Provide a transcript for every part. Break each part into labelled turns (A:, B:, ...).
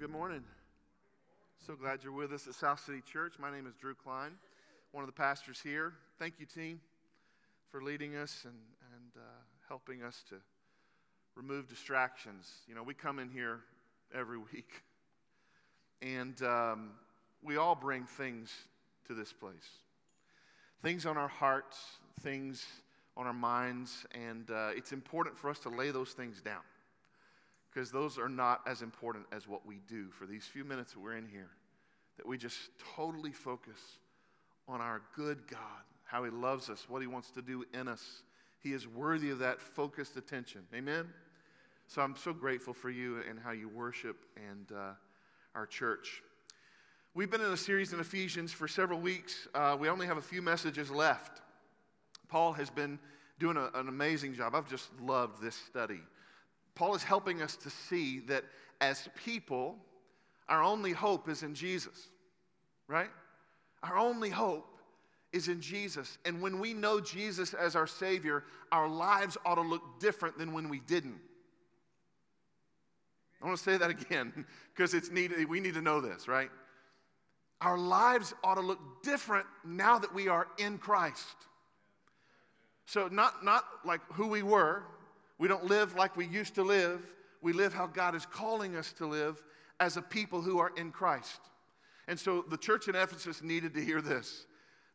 A: good morning. So glad you're with us at South City Church. My name is Drew Klein, one of the pastors here. Thank you, team, for leading us and, and uh, helping us to remove distractions. You know, we come in here every week, and um, we all bring things to this place things on our hearts, things on our minds, and uh, it's important for us to lay those things down because those are not as important as what we do for these few minutes that we're in here. That we just totally focus on our good God, how He loves us, what He wants to do in us. He is worthy of that focused attention. Amen? So I'm so grateful for you and how you worship and uh, our church. We've been in a series in Ephesians for several weeks. Uh, we only have a few messages left. Paul has been doing a, an amazing job. I've just loved this study. Paul is helping us to see that as people, our only hope is in Jesus, right? Our only hope is in Jesus. And when we know Jesus as our Savior, our lives ought to look different than when we didn't. I want to say that again because it's needed. We need to know this, right? Our lives ought to look different now that we are in Christ. So, not, not like who we were, we don't live like we used to live. We live how God is calling us to live as a people who are in Christ. And so the church in Ephesus needed to hear this.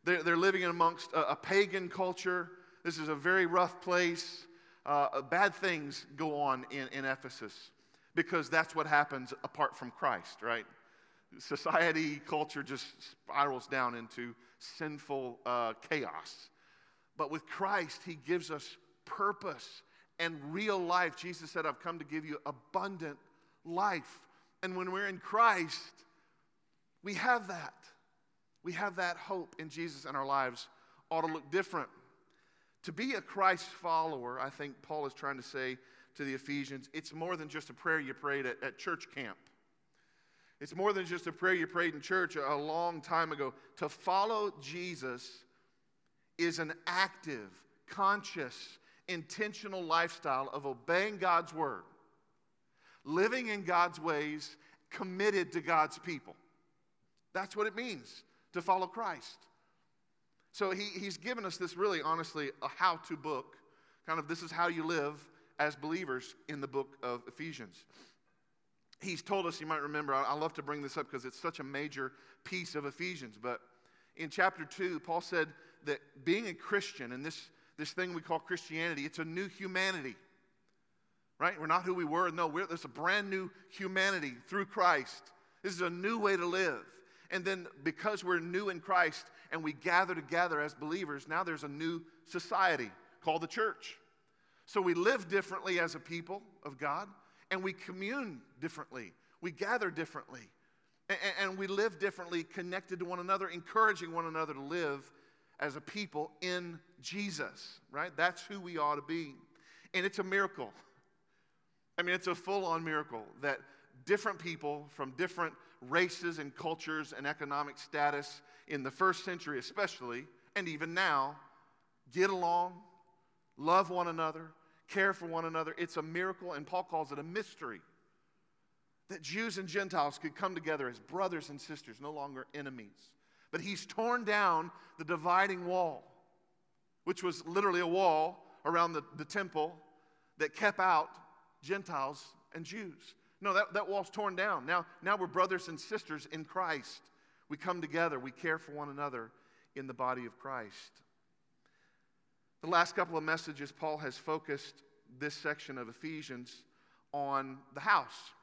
A: They're, they're living in amongst a, a, pagan culture. This is a very rough place. Uh, bad things go on in, in Ephesus because that's what happens apart from Christ, right? Society, culture just spirals down into sinful uh, chaos. But with Christ, He gives us purpose and real life. Jesus said, I've come to give you abundant life. And when we're in Christ, we have that. We have that hope in Jesus and our lives ought to look different. To be a Christ follower, I think Paul is trying to say to the Ephesians, it's more than just a prayer you prayed at, at church camp. It's more than just a prayer you prayed in church a long time ago. To follow Jesus is an active, conscious, intentional lifestyle of obeying God's word, living in God's ways, committed to God's people. That's what it means to follow Christ. So he, he's given us this really, honestly, a how to book. Kind of, this is how you live as believers in the book of Ephesians. He's told us, you might remember, I, I love to bring this up because it's such a major piece of Ephesians, but in chapter 2, Paul said that being a Christian, and this this thing we call Christianity. It's a new humanity, right? We're not who we were. No, we're, there's a brand new humanity through Christ. This is a new way to live. And then because we're new in Christ and we gather together as believers, now there's a new society called the church. So we live differently as a people of God and we commune differently. We gather differently. And, and we live differently, connected to one another, encouraging one another to live as a people in Jesus, right? That's who we ought to be. And it's a miracle. I mean, it's a full on miracle that different people from different races and cultures and economic status in the first century, especially, and even now, get along, love one another, care for one another. It's a miracle, and Paul calls it a mystery. That Jews and Gentiles could come together as brothers and sisters, no longer enemies. But he's torn down the dividing wall, which was literally a wall around the, the temple that kept out Gentiles and Jews. No, that, that wall's torn down. Now, now we're brothers and sisters in Christ. We come together, we care for one another in the body of Christ. The last couple of messages, Paul has focused this section of Ephesians on the house.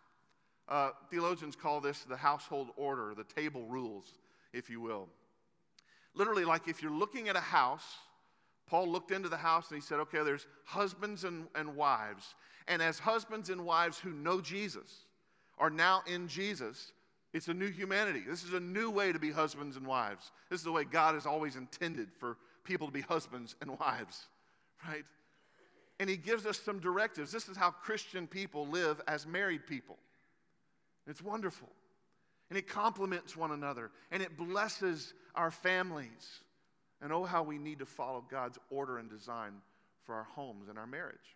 A: Uh, theologians call this the household order, the table rules if you will. Literally, like if you're looking at a house, Paul looked into the house and he said, okay, there's husbands and, and wives. And as husbands and wives who know Jesus are now in Jesus, it's a new humanity. This is a new way to be husbands and wives. This is the way God has always intended for people to be husbands and wives, right? And he gives us some directives. This is how Christian people live as married people. It's wonderful and it complements one another and it blesses our families. And oh, how we need to follow God's order and design for our homes and our marriage.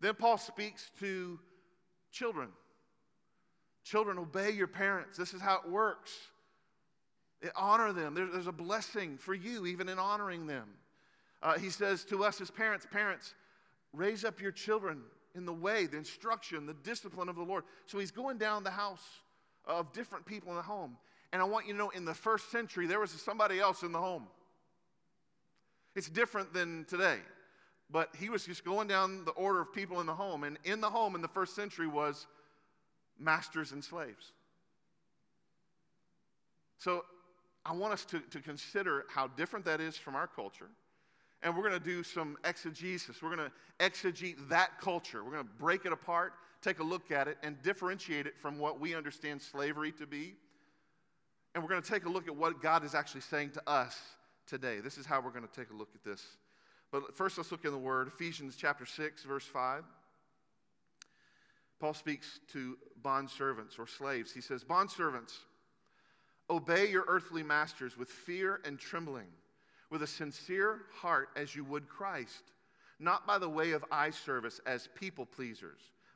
A: Then Paul speaks to children. Children, obey your parents. This is how it works. Honor them. There's a blessing for you, even in honoring them. Uh, he says to us as parents, parents, raise up your children in the way, the instruction, the discipline of the Lord. So he's going down the house of different people in the home. And I want you to know in the first century, there was somebody else in the home. It's different than today. But he was just going down the order of people in the home. And in the home in the first century was masters and slaves. So I want us to, to consider how different that is from our culture. And we're going to do some exegesis. We're going to exegete that culture. We're going to break it apart, take a look at it, and differentiate it from what we understand slavery to be. And we're going to take a look at what God is actually saying to us today. This is how we're going to take a look at this. But first, let's look in the Word. Ephesians chapter 6, verse 5. Paul speaks to bond servants or slaves. He says, Bond servants, obey your earthly masters with fear and trembling, with a sincere heart as you would Christ, not by the way of eye service as people pleasers,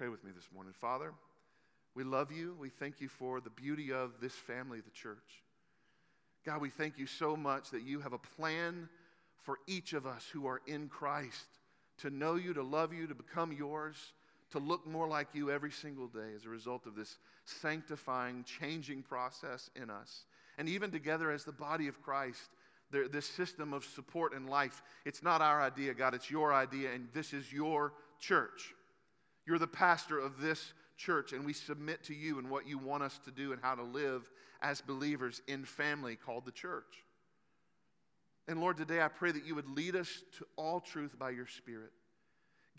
A: Pray with me this morning. Father, we love you. We thank you for the beauty of this family, the church. God, we thank you so much that you have a plan for each of us who are in Christ to know you, to love you, to become yours, to look more like you every single day as a result of this sanctifying, changing process in us. And even together as the body of Christ, this system of support and life, it's not our idea, God, it's your idea, and this is your church. You're the pastor of this church, and we submit to you and what you want us to do and how to live as believers in family called the church. And Lord, today I pray that you would lead us to all truth by your Spirit.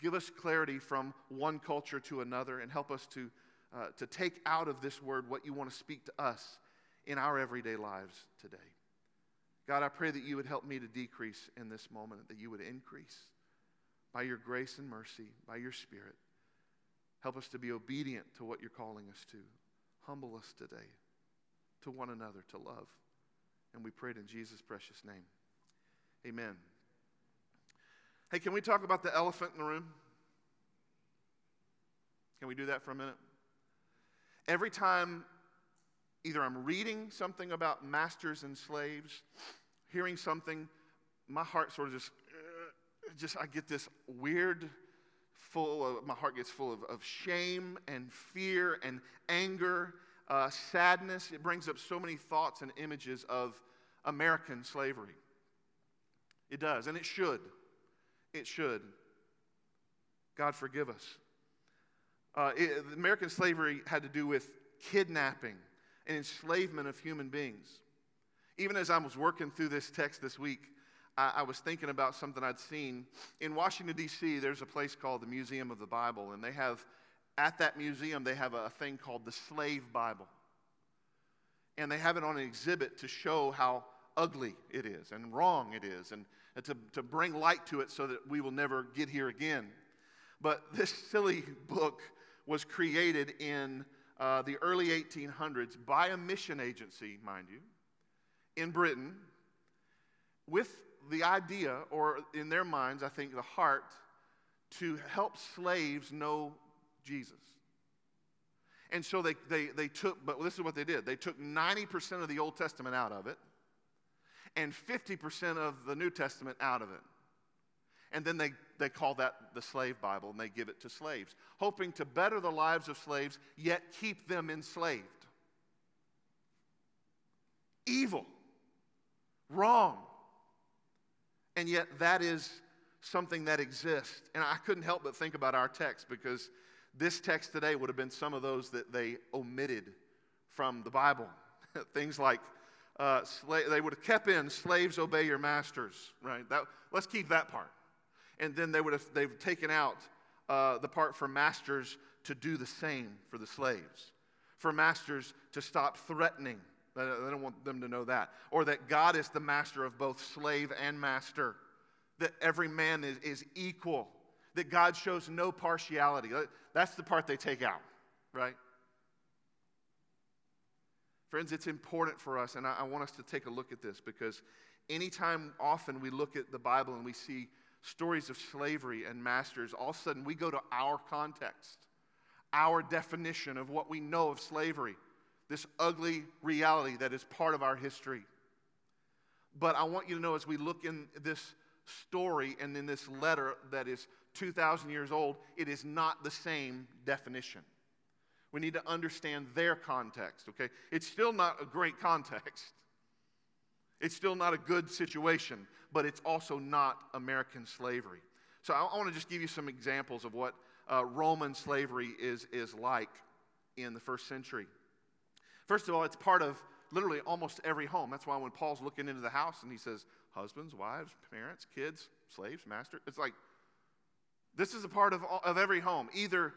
A: Give us clarity from one culture to another and help us to, uh, to take out of this word what you want to speak to us in our everyday lives today. God, I pray that you would help me to decrease in this moment, that you would increase by your grace and mercy, by your Spirit. Help us to be obedient to what you're calling us to. Humble us today to one another to love. And we prayed in Jesus' precious name. Amen. Hey, can we talk about the elephant in the room? Can we do that for a minute? Every time either I'm reading something about masters and slaves, hearing something, my heart sort of just, uh, just I get this weird full of, my heart gets full of, of shame and fear and anger, uh, sadness. It brings up so many thoughts and images of American slavery. It does, and it should. It should. God forgive us. Uh, it, American slavery had to do with kidnapping and enslavement of human beings. Even as I was working through this text this week, I, I was thinking about something I'd seen. In Washington, D.C., there's a place called the Museum of the Bible, and they have, at that museum, they have a thing called the Slave Bible. And they have it on an exhibit to show how ugly it is and wrong it is, and, and to, to bring light to it so that we will never get here again. But this silly book was created in uh, the early 1800s by a mission agency, mind you, in Britain, with the idea, or in their minds, I think the heart, to help slaves know Jesus. And so they, they, they took, but this is what they did they took 90% of the Old Testament out of it and 50% of the New Testament out of it. And then they, they call that the slave Bible and they give it to slaves, hoping to better the lives of slaves, yet keep them enslaved. Evil, wrong, and yet, that is something that exists. And I couldn't help but think about our text because this text today would have been some of those that they omitted from the Bible. Things like uh, sla- they would have kept in slaves obey your masters, right? That, let's keep that part. And then they would have they've taken out uh, the part for masters to do the same for the slaves, for masters to stop threatening. They don't want them to know that. Or that God is the master of both slave and master, that every man is, is equal, that God shows no partiality. That's the part they take out, right? Friends, it's important for us, and I, I want us to take a look at this because anytime often we look at the Bible and we see stories of slavery and masters, all of a sudden we go to our context, our definition of what we know of slavery, this ugly reality that is part of our history. But I want you to know as we look in this story and in this letter that is 2,000 years old, it is not the same definition. We need to understand their context, okay? It's still not a great context. It's still not a good situation, but it's also not American slavery. So I, I want to just give you some examples of what uh, Roman slavery is, is like in the first century. First of all, it's part of literally almost every home. That's why when Paul's looking into the house and he says, husbands, wives, parents, kids, slaves, master, it's like this is a part of, of every home. Either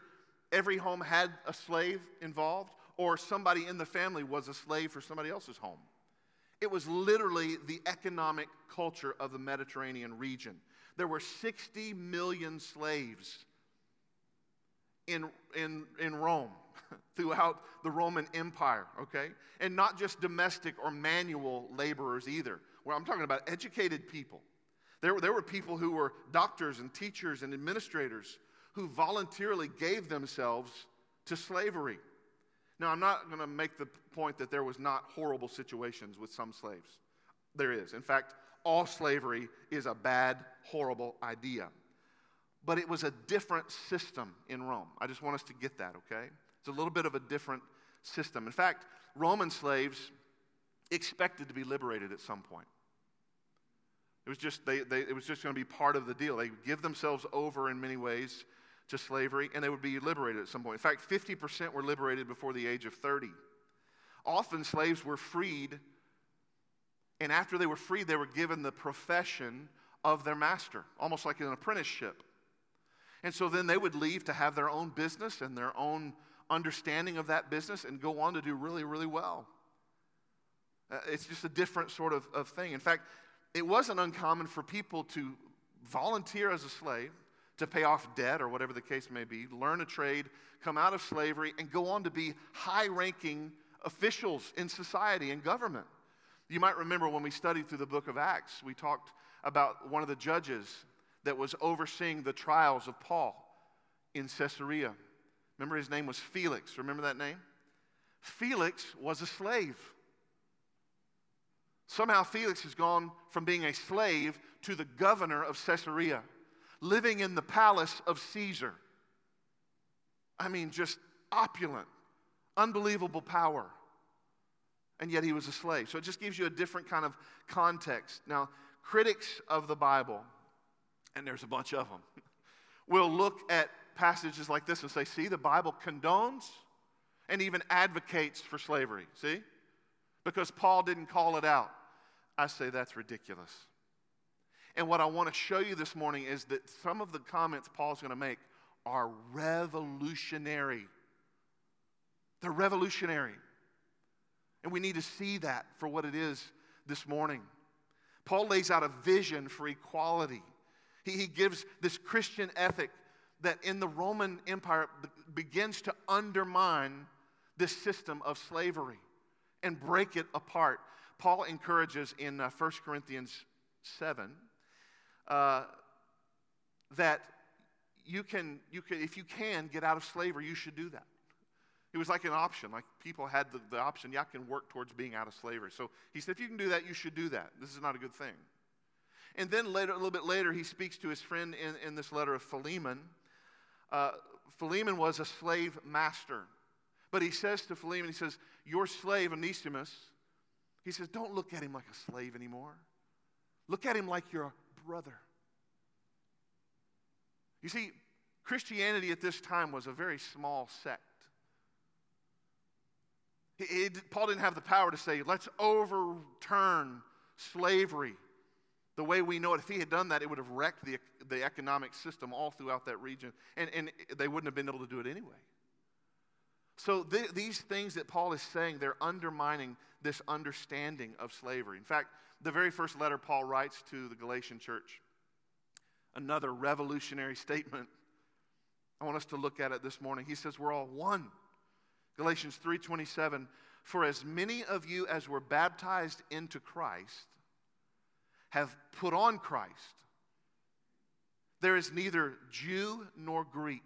A: every home had a slave involved, or somebody in the family was a slave for somebody else's home. It was literally the economic culture of the Mediterranean region. There were 60 million slaves in, in, in Rome throughout the Roman Empire, okay? And not just domestic or manual laborers either. Well, I'm talking about educated people. There, there were people who were doctors and teachers and administrators who voluntarily gave themselves to slavery. Now, I'm not going to make the point that there was not horrible situations with some slaves. There is. In fact, all slavery is a bad, horrible idea. But it was a different system in Rome. I just want us to get that, okay? It's a little bit of a different system. In fact, Roman slaves expected to be liberated at some point. It was just, they, they, it was just going to be part of the deal. They give themselves over in many ways to slavery and they would be liberated at some point. In fact, 50% were liberated before the age of 30. Often slaves were freed, and after they were freed, they were given the profession of their master, almost like an apprenticeship. And so then they would leave to have their own business and their own understanding of that business and go on to do really, really well. Uh, it's just a different sort of, of thing. In fact, it wasn't uncommon for people to volunteer as a slave to pay off debt or whatever the case may be, learn a trade, come out of slavery, and go on to be high ranking officials in society and government. You might remember when we studied through the book of Acts, we talked about one of the judges that was overseeing the trials of Paul in Caesarea. Remember his name was Felix. Remember that name? Felix was a slave. Somehow Felix has gone from being a slave to the governor of Caesarea living in the palace of Caesar. I mean, just opulent, unbelievable power. And yet he was a slave. So it just gives you a different kind of context. Now, critics of the Bible, and there's a bunch of them, will look at passages like this and say, see, the Bible condones and even advocates for slavery. See? Because Paul didn't call it out. I say that's ridiculous. And what I want to show you this morning is that some of the comments Paul's going to make are revolutionary. They're revolutionary. And we need to see that for what it is this morning. Paul lays out a vision for equality. He, he gives this Christian ethic that in the Roman Empire begins to undermine this system of slavery and break it apart. Paul encourages in uh, 1 Corinthians 7 uh, that you can, you can, if you can get out of slavery, you should do that. It was like an option. Like people had the, the option, yeah, I can work towards being out of slavery. So he said, if you can do that, you should do that. This is not a good thing. And then later, a little bit later, he speaks to his friend in, in this letter of Philemon. Uh, Philemon was a slave master. But he says to Philemon, he says, Your slave, Onesimus, he says, don't look at him like a slave anymore. Look at him like your brother. You see, Christianity at this time was a very small sect. Paul didn't have the power to say, let's overturn slavery the way we know it. If he had done that, it would have wrecked the, the economic system all throughout that region, and, and they wouldn't have been able to do it anyway. So th- these things that Paul is saying, they're undermining this understanding of slavery. In fact, the very first letter Paul writes to the Galatian church, another revolutionary statement. I want us to look at it this morning. He says we're all one. Galatians 3:27 For as many of you as were baptized into Christ have put on Christ. There is neither Jew nor Greek.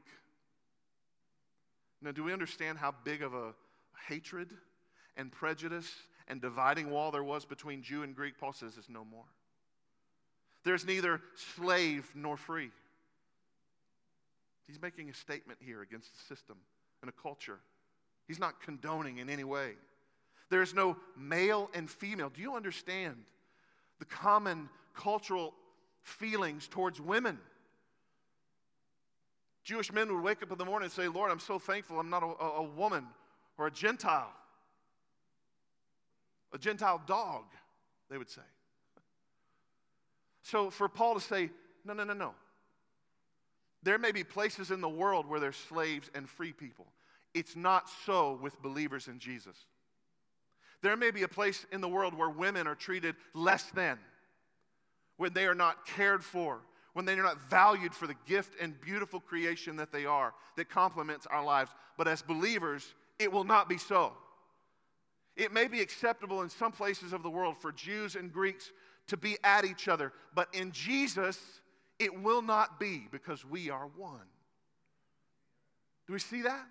A: Now, do we understand how big of a hatred and prejudice and dividing wall there was between Jew and Greek? Paul says there's no more. There's neither slave nor free. He's making a statement here against the system and a culture. He's not condoning in any way. There's no male and female. Do you understand the common cultural feelings towards women? Jewish men would wake up in the morning and say, Lord, I'm so thankful I'm not a, a, woman or a Gentile. A Gentile dog, they would say. So for Paul to say, no, no, no, no. There may be places in the world where there's slaves and free people. It's not so with believers in Jesus. There may be a place in the world where women are treated less than, when they are not cared for, when they are not valued for the gift and beautiful creation that they are, that complements our lives. But as believers, it will not be so. It may be acceptable in some places of the world for Jews and Greeks to be at each other, but in Jesus, it will not be because we are one. Do we see that?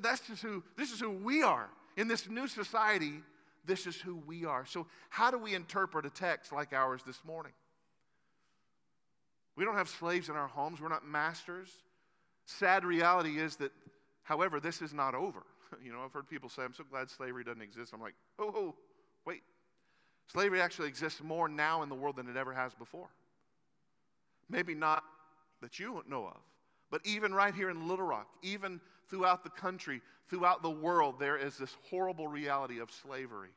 A: That's just who, this is who we are. In this new society, this is who we are. So, how do we interpret a text like ours this morning? We don't have slaves in our homes, we're not masters. Sad reality is that, however, this is not over. You know, I've heard people say, I'm so glad slavery doesn't exist. I'm like, oh, oh, wait. Slavery actually exists more now in the world than it ever has before. Maybe not that you know of, but even right here in Little Rock, even throughout the country, throughout the world, there is this horrible reality of slavery.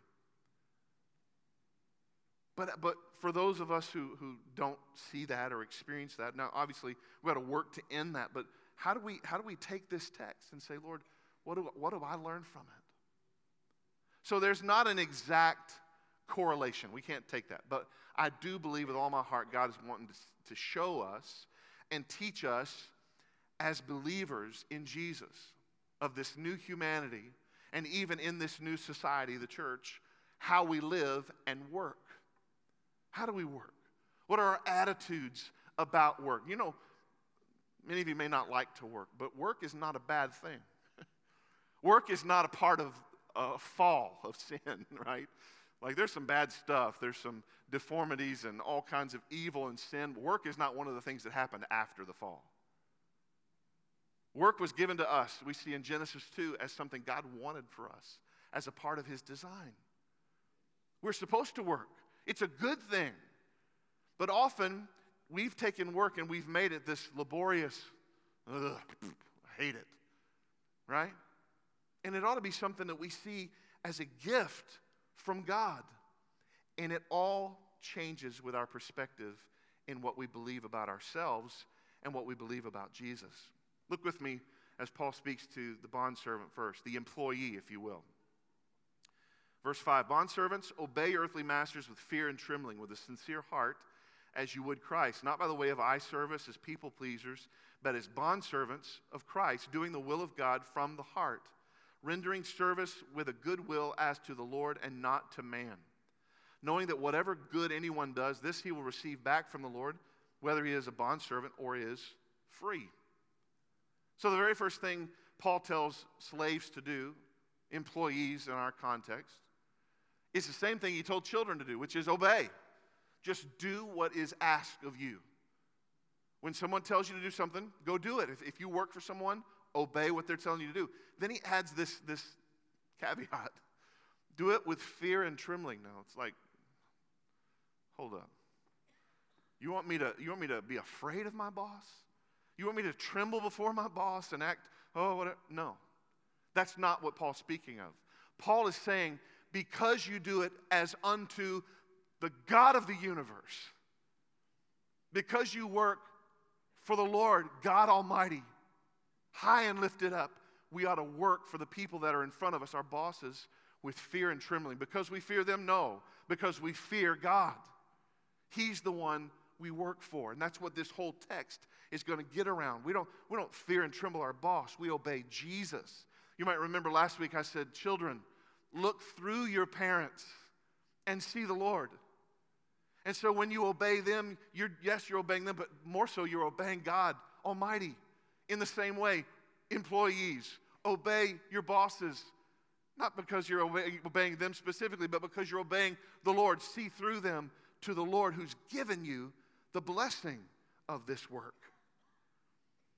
A: But, uh, but for those of us who, who don't see that or experience that, now obviously we've got to work to end that, but how do we, how do we take this text and say, Lord, what do, what do I learn from it? So there's not an exact correlation. We can't take that. But I do believe with all my heart God is wanting to, to show us and teach us as believers in Jesus of this new humanity and even in this new society, the church, how we live and work. How do we work? What are our attitudes about work? You know, many of you may not like to work, but work is not a bad thing. work is not a part of a fall of sin, right? Like there's some bad stuff, there's some deformities and all kinds of evil and sin. Work is not one of the things that happened after the fall. Work was given to us, we see in Genesis 2, as something God wanted for us, as a part of His design. We're supposed to work. It's a good thing. But often we've taken work and we've made it this laborious, ugh, I hate it, right? And it ought to be something that we see as a gift from God. And it all changes with our perspective in what we believe about ourselves and what we believe about Jesus. Look with me as Paul speaks to the bondservant first, the employee, if you will. Verse 5 Bondservants, obey earthly masters with fear and trembling, with a sincere heart, as you would Christ, not by the way of eye service as people pleasers, but as bondservants of Christ, doing the will of God from the heart, rendering service with a good will as to the Lord and not to man, knowing that whatever good anyone does, this he will receive back from the Lord, whether he is a bondservant or is free. So, the very first thing Paul tells slaves to do, employees in our context, it's the same thing he told children to do, which is obey. Just do what is asked of you. When someone tells you to do something, go do it. If, if you work for someone, obey what they're telling you to do. Then he adds this, this caveat do it with fear and trembling. Now, it's like, hold up. You want me to, you want me to be afraid of my boss? You want me to tremble before my boss and act, oh, whatever? No. That's not what Paul's speaking of. Paul is saying, because you do it as unto the God of the universe. Because you work for the Lord, God Almighty, high and lifted up, we ought to work for the people that are in front of us, our bosses, with fear and trembling. Because we fear them? No, because we fear God. He's the one we work for. And that's what this whole text is going to get around. We don't, we don't fear and tremble our boss, we obey Jesus. You might remember last week I said, Children, look through your parents and see the Lord. And so when you obey them, you're, yes, you're obeying them, but more so, you're obeying God Almighty. In the same way, employees, obey your bosses, not because you're obeying them specifically, but because you're obeying the Lord. See through them to the Lord who's given you the blessing of this work.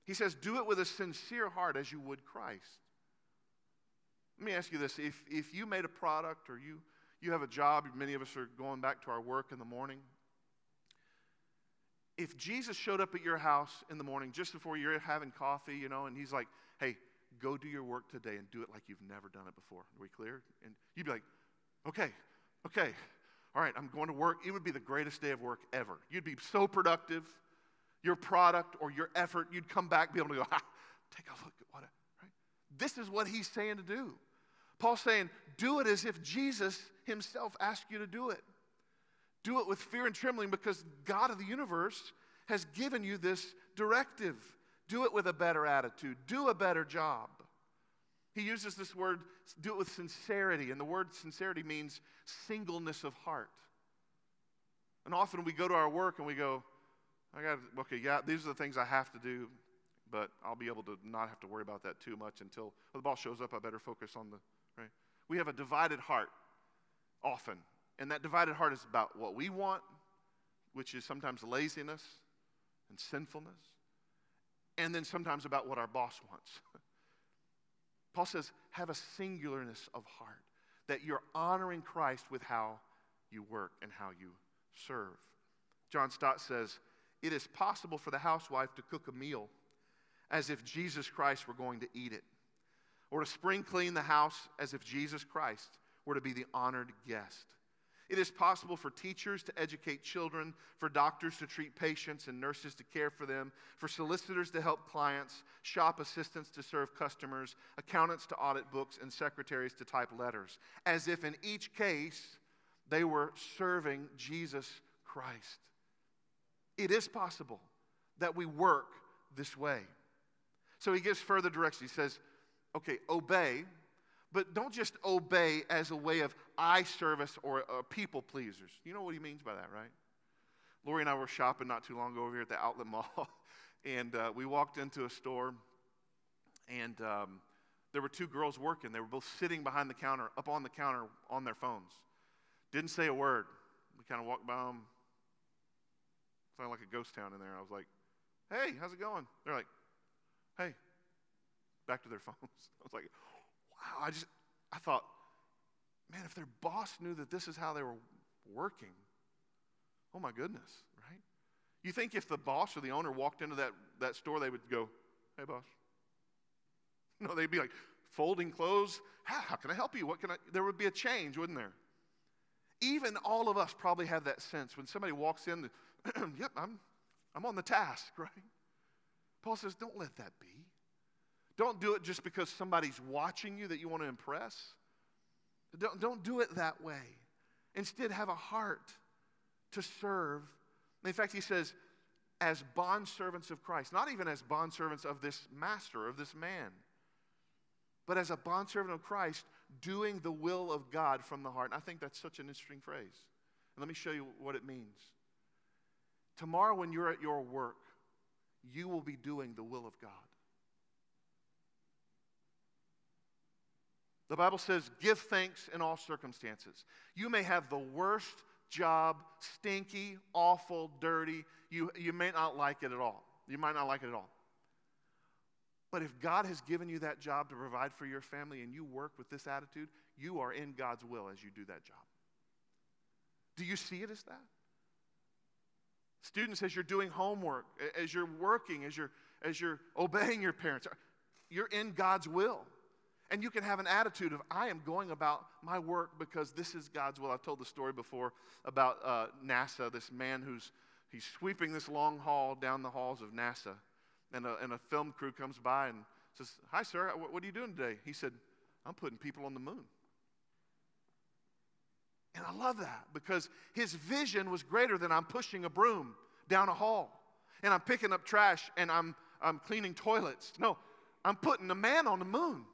A: He says, Do it with a sincere heart as you would Christ. Let me ask you this if, if you made a product or you, you have a job, many of us are going back to our work in the morning. If Jesus showed up at your house in the morning just before you're having coffee, you know, and he's like, hey, go do your work today and do it like you've never done it before. Are we clear? And you'd be like, okay, okay, all right, I'm going to work. It would be the greatest day of work ever. You'd be so productive. Your product or your effort, you'd come back, be able to go, ah, take a look at what, right? This is what he's saying to do. Paul's saying, do it as if Jesus himself asked you to do it. Do it with fear and trembling because God of the universe has given you this directive. Do it with a better attitude, do a better job. He uses this word, do it with sincerity, and the word sincerity means singleness of heart. And often we go to our work and we go, I got, okay, yeah, these are the things I have to do, but I'll be able to not have to worry about that too much until well, the boss shows up. I better focus on the? We have a divided heart often. And that divided heart is about what we want, which is sometimes laziness and sinfulness, and then sometimes about what our boss wants. Paul says, have a singularness of heart, that you're honoring Christ with how you work and how you serve. John Stott says, it is possible for the housewife to cook a meal as if Jesus Christ were going to eat it, or to spring clean the house as if Jesus Christ were to be the honored guest. It is possible for teachers to educate children, for doctors to treat patients and nurses to care for them, for solicitors to help clients, shop assistants to serve customers, accountants to audit books, and secretaries to type letters, as if in each case they were serving Jesus Christ. It is possible that we work this way. So he gives further direction. He says, okay, obey but don't just obey as a way of eye service or uh, people pleasers. You know what he means by that, right? Lori and I were shopping not too long ago over here at the outlet mall, and uh, we walked into a store, and um, there were two girls working. They were both sitting behind the counter, up on the counter on their phones. Didn't say a word. We kind of walked by them. Sounded like a ghost town in there. I was like, hey, how's it going? They're like, hey, back to their phones. I was like, wow, I just, I thought, man, if their boss knew that this is how they were working, oh my goodness, right? You think if the boss or the owner walked into that, that store, they would go, hey, boss. No, they'd be like, folding clothes. How, how can I help you? What can I? There would be a change, wouldn't there? Even all of us probably have that sense when somebody walks in, yep, I'm, I'm on the task, right? Paul says, don't let that be. Don't do it just because somebody's watching you that you want to impress. Don't, don't do it that way. Instead, have a heart to serve. In fact, he says, as bondservants of Christ, not even as bondservants of this master, of this man, but as a bondservant of Christ, doing the will of God from the heart. And I think that's such an interesting phrase. And let me show you what it means. Tomorrow, when you're at your work, you will be doing the will of God. The Bible says, give thanks in all circumstances. You may have the worst job, stinky, awful, dirty. You, you may not like it at all. You might not like it at all. But if God has given you that job to provide for your family and you work with this attitude, you are in God's will as you do that job. Do you see it as that? Students, as you're doing homework, as you're working, as you're, as you're obeying your parents, you're in God's will. And you can have an attitude of, I am going about my work because this is God's will. I've told the story before about uh, NASA, this man who's he's sweeping this long hall down the halls of NASA. And a, and a film crew comes by and Says, Hi, sir, what are you doing today? He said, I'm putting people on the moon. And I love that because his vision was greater than I'm pushing a broom down a hall and I'm picking up trash and I'm, I'm cleaning toilets. No, I'm putting a man on the moon.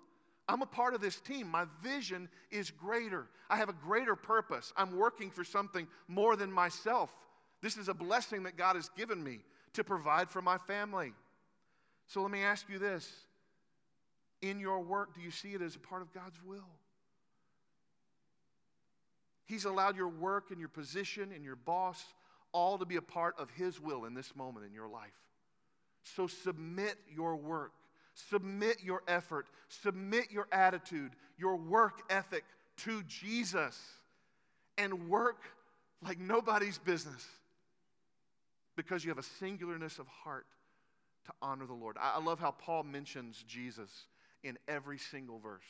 A: I'm a part of this team. My vision is greater. I have a greater purpose. I'm working for something more than myself. This is a blessing that God has given me to provide for my family. So let me ask you this In your work, do you see it as a part of God's will? He's allowed your work and your position and your boss all to be a part of His will in this moment in your life. So submit your work, submit your effort, submit your attitude, your work ethic to Jesus, and work like nobody's business because you have a singularness of heart to honor the Lord. I love how Paul mentions Jesus in every single verse.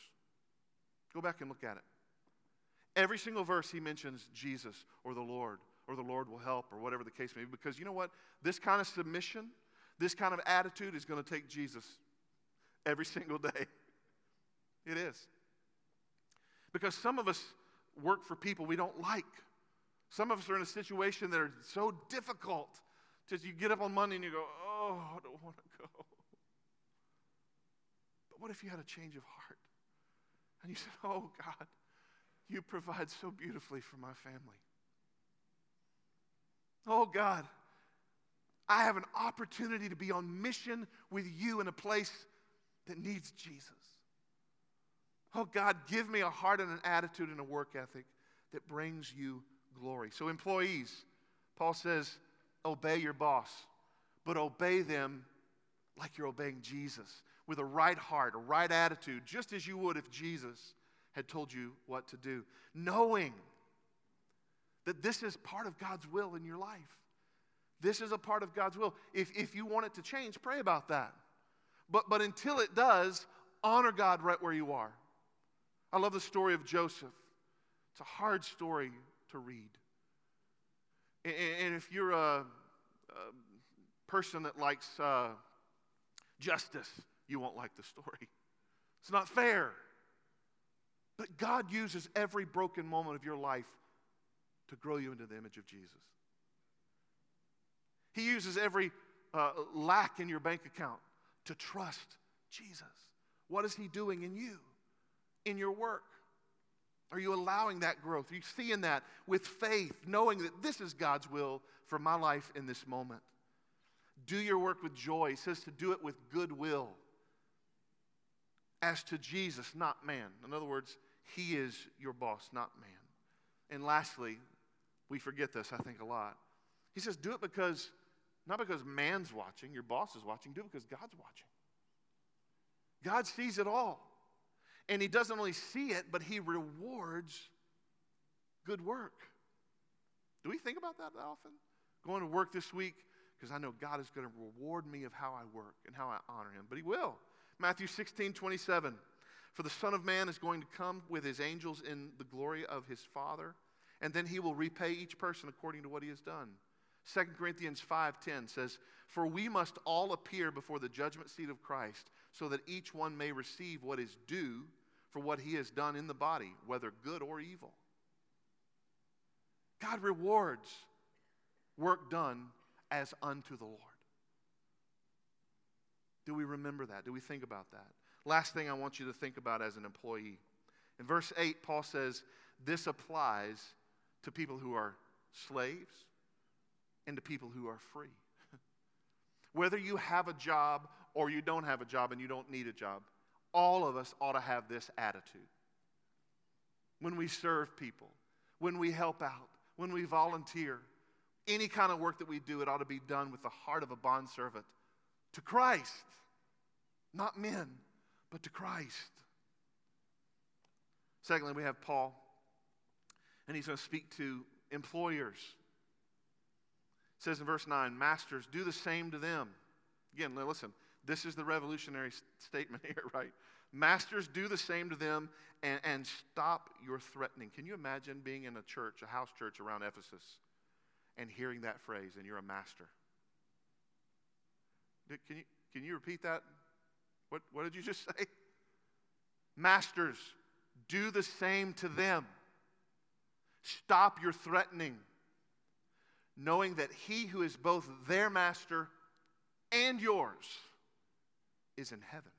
A: Go back and look at it. Every single verse he mentions Jesus or the Lord or the Lord will help or whatever the case may be. Because you know what? This kind of submission, this kind of attitude is going to take Jesus every single day. It is. Because some of us work for people we don't like. Some of us are in a situation that are so difficult. Just you get up on Monday and you go, oh, I don't want to go. But what if you had a change of heart? And you said, oh, God, you provide so beautifully for my family. Oh God, I have an opportunity to be on mission with you in a place that needs Jesus. Oh God, give me a heart and an attitude and a work ethic that brings you glory. So, employees, Paul says, obey your boss, but obey them like you're obeying Jesus with a right heart, a right attitude, just as you would if Jesus had told you what to do, knowing that this is part of God's will in your life. This is a part of God's will. If, if you want it to change, pray about that. But, but until it does, honor God right where you are. I love the story of Joseph. It's a hard story to read. And, and if you're a, a person that likes uh, justice, you won't like the story. It's not fair. But God uses every broken moment of your life to grow you into the image of Jesus. He uses every uh, lack in your bank account to trust Jesus. What is He doing in you, in your work? Are you allowing that growth? Are you seeing that with faith, knowing that this is God's will for my life in this moment? Do your work with joy. He says to do it with goodwill. As to Jesus, not man. In other words, He is your boss, not man. And lastly, we forget this, I think, a lot. He says, do it because, not because man's watching, your boss is watching, do it because God's watching. God sees it all. And He doesn't only see it, but He rewards good work. Do we think about that often? Going to work this week because I know God is going to reward me of how I work and how I honor Him. But He will. Matthew 16, 27. For the Son of Man is going to come with His angels in the glory of His Father and then he will repay each person according to what he has done. 2 Corinthians 5:10 says, "For we must all appear before the judgment seat of Christ, so that each one may receive what is due for what he has done in the body, whether good or evil." God rewards work done as unto the Lord. Do we remember that? Do we think about that? Last thing I want you to think about as an employee. In verse 8, Paul says, This applies to people who are slaves and to people who are free. Whether you have a job or you don't have a job and you don't need a job, all of us ought to have this attitude. When we serve people, when we help out, when we volunteer, any kind of work that we do, it ought to be done with the heart of a bondservant to Christ. Not men, but to Christ. Secondly, we have Paul and he's going to speak to employers. It says in verse 9, Masters, do the same to them. Again, listen, this is the revolutionary statement here, right? Masters, do the same to them and, and stop your threatening. Can you imagine being in a church, a house church around Ephesus, and hearing that phrase, and you're a master? Can you, can you repeat that? What, what did you just say? Masters, do the same to them. Stop your threatening, knowing that he who is both their master and yours is in heaven,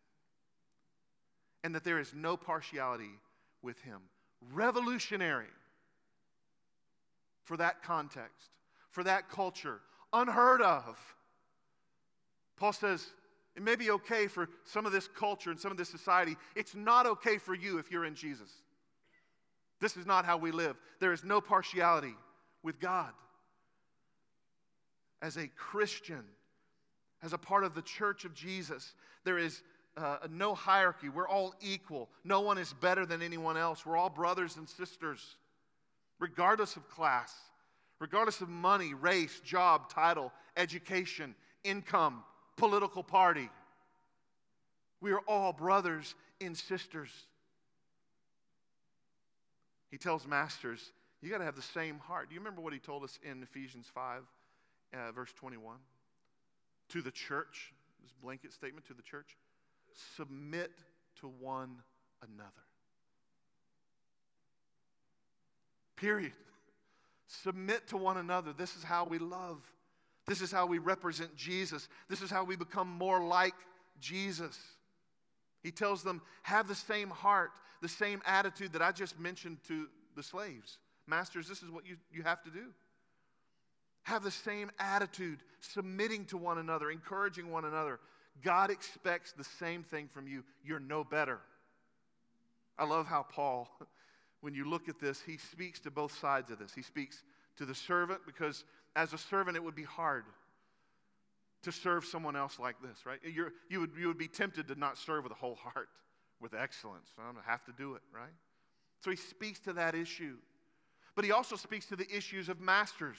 A: and that there is no partiality with him. Revolutionary for that context, for that culture, unheard of. Paul says, it may be okay for some of this culture and some of this society. It's not okay for you if you're in Jesus. This is not how we live. There is no partiality with God. As a Christian, as a part of the church of Jesus, there is uh, no hierarchy. We're all equal. No one is better than anyone else. We're all brothers and sisters, regardless of class, regardless of money, race, job, title, education, income, political party. We are all brothers and sisters. He tells masters, you got to have the same heart. Do you remember what he told us in Ephesians 5, uh, verse 21? To the church, this blanket statement to the church submit to one another. Period. Submit to one another. This is how we love. This is how we represent Jesus. This is how we become more like Jesus. He tells them, have the same heart, the same attitude that I just mentioned to the slaves. Masters, this is what you, you have to do. Have the same attitude, submitting to one another, encouraging one another. God expects the same thing from you. You're no better. I love how Paul, when you look at this, he speaks to both sides of this. He speaks to the servant because as a servant, it would be hard to serve someone else like this, right? You're, you, would, you would be tempted to not serve with a whole heart, with excellence. I'm going to have to do it, right? So he speaks to that issue. But he also speaks to the issues of masters.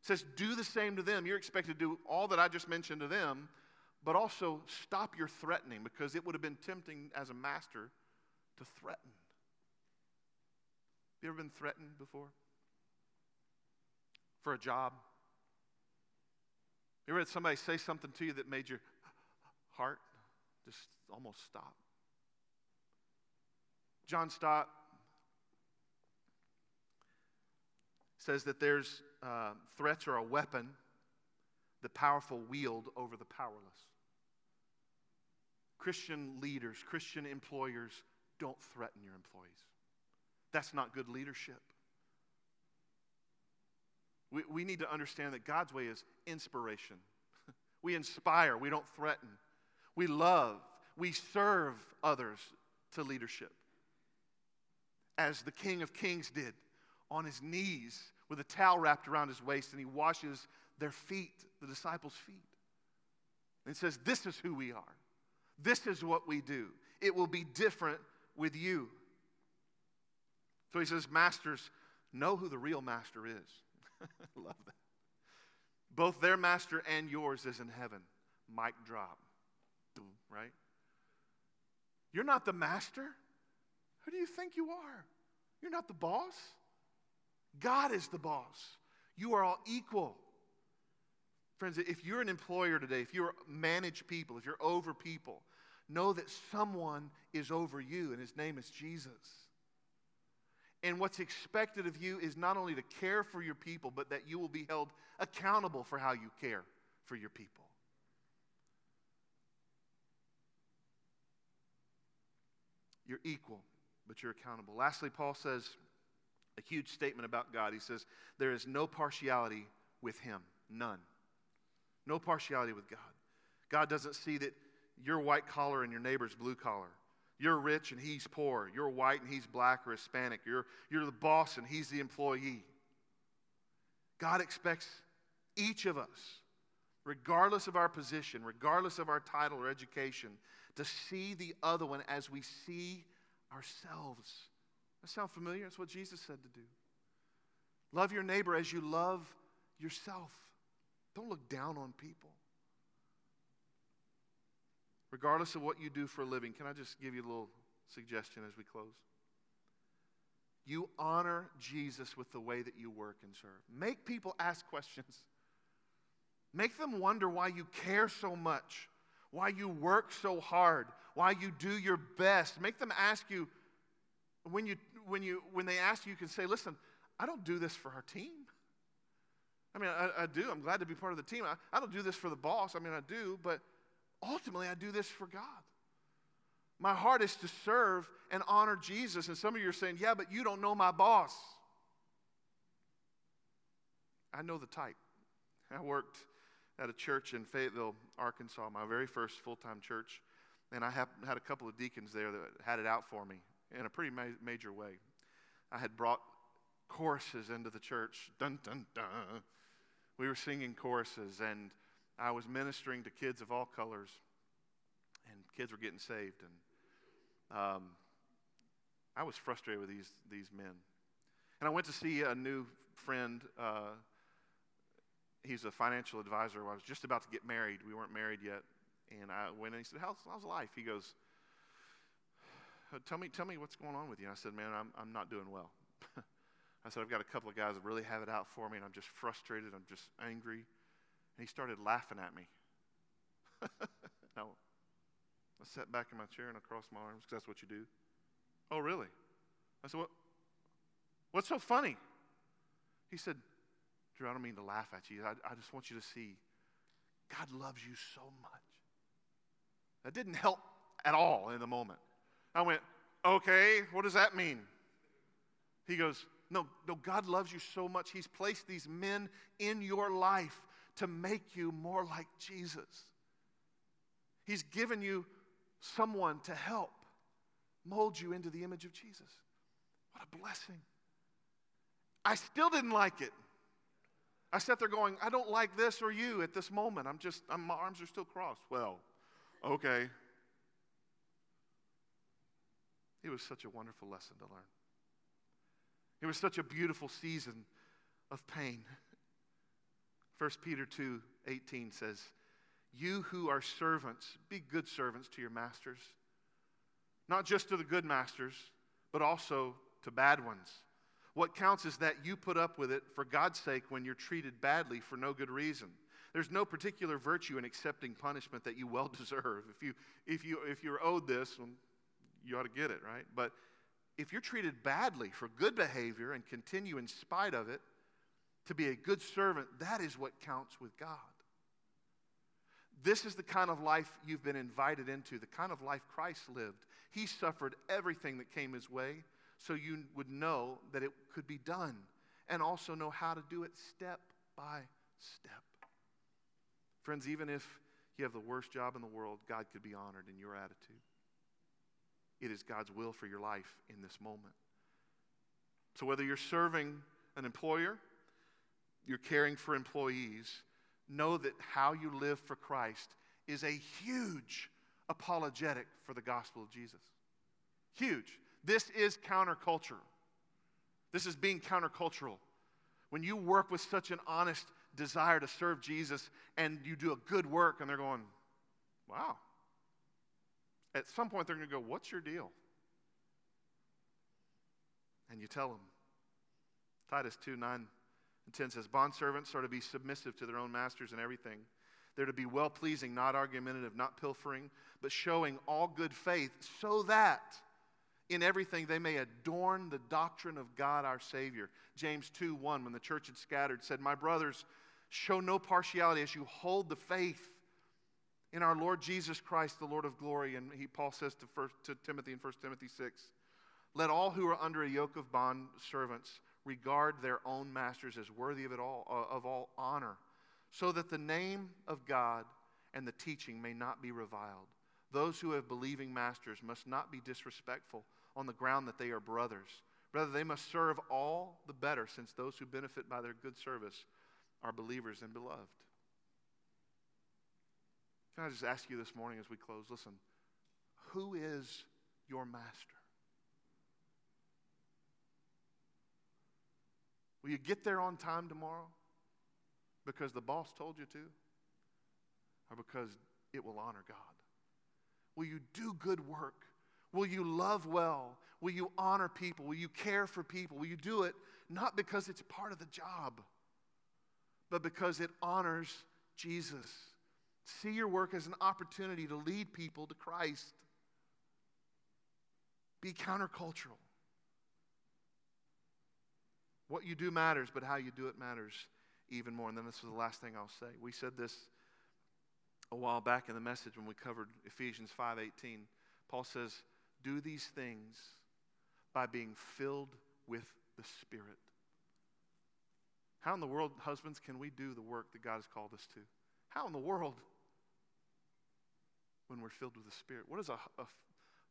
A: He says, do the same to them. You're expected to do all that I just mentioned to them, but also stop your threatening because it would have been tempting as a master to threaten. You ever been threatened before? For a job? You ever had somebody say something to you that made your heart just almost stop? John Stott says that there's uh, threats are a weapon the powerful wield over the powerless. Christian leaders, Christian employers don't threaten your employees. That's not good leadership. We, we need to understand that God's way is inspiration. we inspire, we don't threaten. We love, we serve others to leadership. As the King of Kings did on his knees with a towel wrapped around his waist, and he washes their feet, the disciples' feet. And says, This is who we are. This is what we do. It will be different with you. So he says, Masters, know who the real master is. Love that. Both their master and yours is in heaven. Mic drop. Right? You're not the master. Who do you think you are? You're not the boss. God is the boss. You are all equal. Friends, if you're an employer today, if you manage people, if you're over people, know that someone is over you, and his name is Jesus. And what's expected of you is not only to care for your people, but that you will be held accountable for how you care for your people. You're equal, but you're accountable. Lastly, Paul says a huge statement about God. He says, There is no partiality with him, none. No partiality with God. God doesn't see that you're white collar and your neighbor's blue collar. You're rich and he's poor. You're white and he's black or Hispanic. You're, you're the boss and he's the employee. God expects each of us, regardless of our position, regardless of our title or education, to see the other one as we see ourselves. That sound familiar? That's what Jesus said to do. Love your neighbor as you love yourself. Don't look down on people. Regardless of what you do for a living, can I just give you a little suggestion as we close? You honor Jesus with the way that you work and serve. Make people ask questions. Make them wonder why you care so much why you work so hard, why you do your best. Make them ask you when you when you when they ask you, you can say, "Listen, I don't do this for our team. I mean, I, I do. I'm glad to be part of the team. I, I don't do this for the boss. I mean, I do, but ultimately, I do this for God. My heart is to serve and honor Jesus. And some of you are saying, "Yeah, but you don't know my boss." I know the type. I worked at a church in Fayetteville, Arkansas, my very first full time church. And I had a couple of deacons there that had it out for me in a pretty ma- major way. I had brought choruses into the church. Dun, dun, dun. We were singing choruses, and I was ministering to kids of all colors, and kids were getting saved. And um, I was frustrated with these, these men. And I went to see a new friend. Uh, he's a financial advisor. I was just about to get married. We weren't married yet. And I went and he said, How's, how's life? He goes, tell me, tell me what's going on with you. And I said, Man, I'm, I'm not doing well. I said, I've got a couple of guys that really have it out for me, and I'm just frustrated. I'm just angry. And he started laughing at me. now, I sat back in my chair and I crossed my arms because that's what you do. Oh, really? I said, what? What's so funny? He said, Drew, I don't mean to laugh at you. I, I just want you to see God loves you so much. That didn't help at all in the moment. I went, okay, what does that mean? He goes, no, no, God loves you so much. He's placed these men in your life to make you more like Jesus. He's given you someone to help mold you into the image of Jesus. What a blessing. I still didn't like it. I sat there going, I don't like this or you at this moment. I'm just, I'm, my arms are still crossed. Well, okay. It was such a wonderful lesson to learn. It was such a beautiful season of pain. 1 Peter 2 18 says, You who are servants, be good servants to your masters. Not just to the good masters, but also to bad ones. What counts is that you put up with it for God's sake when you're treated badly for no good reason. There's no particular virtue in accepting punishment that you well deserve. If, you, if, you, if you're owed this, you ought to get it, right? But if you're treated badly for good behavior and continue in spite of it to be a good servant, that is what counts with God. This is the kind of life you've been invited into, the kind of life Christ lived. He suffered everything that came his way so you would know that it could be done and also know how to do it step by step. Friends, even if you have the worst job in the world, God could be honored in your attitude. It is God's will for your life in this moment. So, whether you're serving an employer, you're caring for employees, know that how you live for Christ is a huge apologetic for the gospel of Jesus. Huge. This is counterculture. This is being countercultural. When you work with such an honest desire to serve Jesus and you do a good work, and they're going, wow, at some point, they're going to go, What's your deal? And you tell them. Titus 2 9 and 10 says, Bondservants are to be submissive to their own masters in everything. They're to be well pleasing, not argumentative, not pilfering, but showing all good faith, so that in everything they may adorn the doctrine of God our Savior. James 2 1, when the church had scattered, said, My brothers, show no partiality as you hold the faith in our Lord Jesus Christ, the Lord of glory. And he, Paul says to, first, to Timothy in 1 Timothy 6 Let all who are under a yoke of bond servants regard their own masters as worthy of, it all, uh, of all honor, so that the name of God and the teaching may not be reviled. Those who have believing masters must not be disrespectful on the ground that they are brothers. Rather, they must serve all the better, since those who benefit by their good service are believers and beloved. Can I just ask you this morning as we close? Listen, who is your master? Will you get there on time tomorrow because the boss told you to? Or because it will honor God? Will you do good work? Will you love well? Will you honor people? Will you care for people? Will you do it not because it's part of the job, but because it honors Jesus? See your work as an opportunity to lead people to Christ. Be countercultural. What you do matters, but how you do it matters even more. And then this is the last thing I'll say. We said this a while back in the message when we covered Ephesians 5:18. Paul says, "Do these things by being filled with the Spirit." How in the world, husbands, can we do the work that God has called us to? How in the world when we're filled with the Spirit? What does a, a,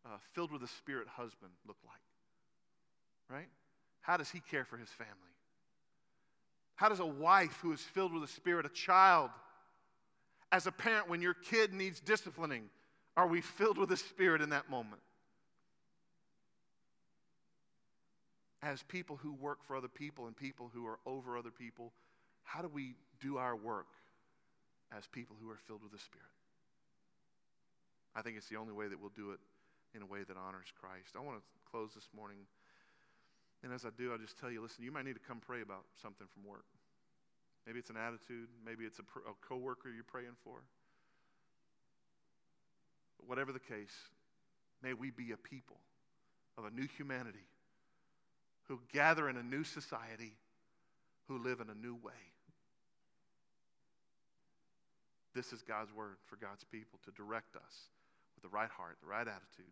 A: a filled with the Spirit husband look like? Right? How does he care for his family? How does a wife who is filled with the Spirit, a child, as a parent, when your kid needs disciplining, are we filled with the Spirit in that moment? As people who work for other people and people who are over other people, how do we do our work as people who are filled with the Spirit? I think it's the only way that we'll do it in a way that honors Christ. I want to close this morning and as I do, I'll just tell you listen, you might need to come pray about something from work. Maybe it's an attitude, maybe it's a, a coworker you're praying for. But whatever the case, may we be a people of a new humanity who gather in a new society, who live in a new way. This is God's word for God's people to direct us with the right heart, the right attitude,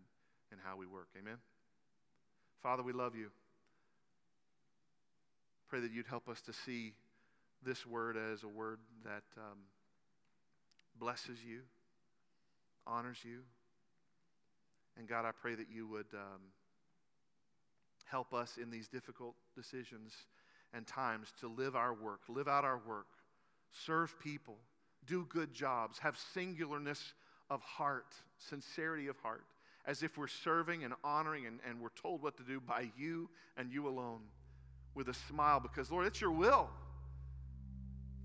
A: and how we work. Amen. Father, we love you. Pray that you'd help us to see this word as a word that um, blesses you, honors you. And God, I pray that you would um, help us in these difficult decisions and times to live our work, live out our work, serve people, do good jobs, have singularness of heart, sincerity of heart, as if we're serving and honoring and, and we're told what to do by you and you alone with a smile because, Lord, it's your will.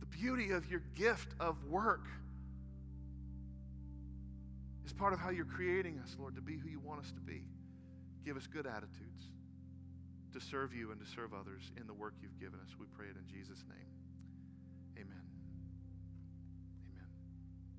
A: The beauty of your gift of work is part of how you're creating us, Lord, to be who you want us to be. Give us good attitudes to serve you and to serve others in the work you've given us. We pray it in Jesus' name.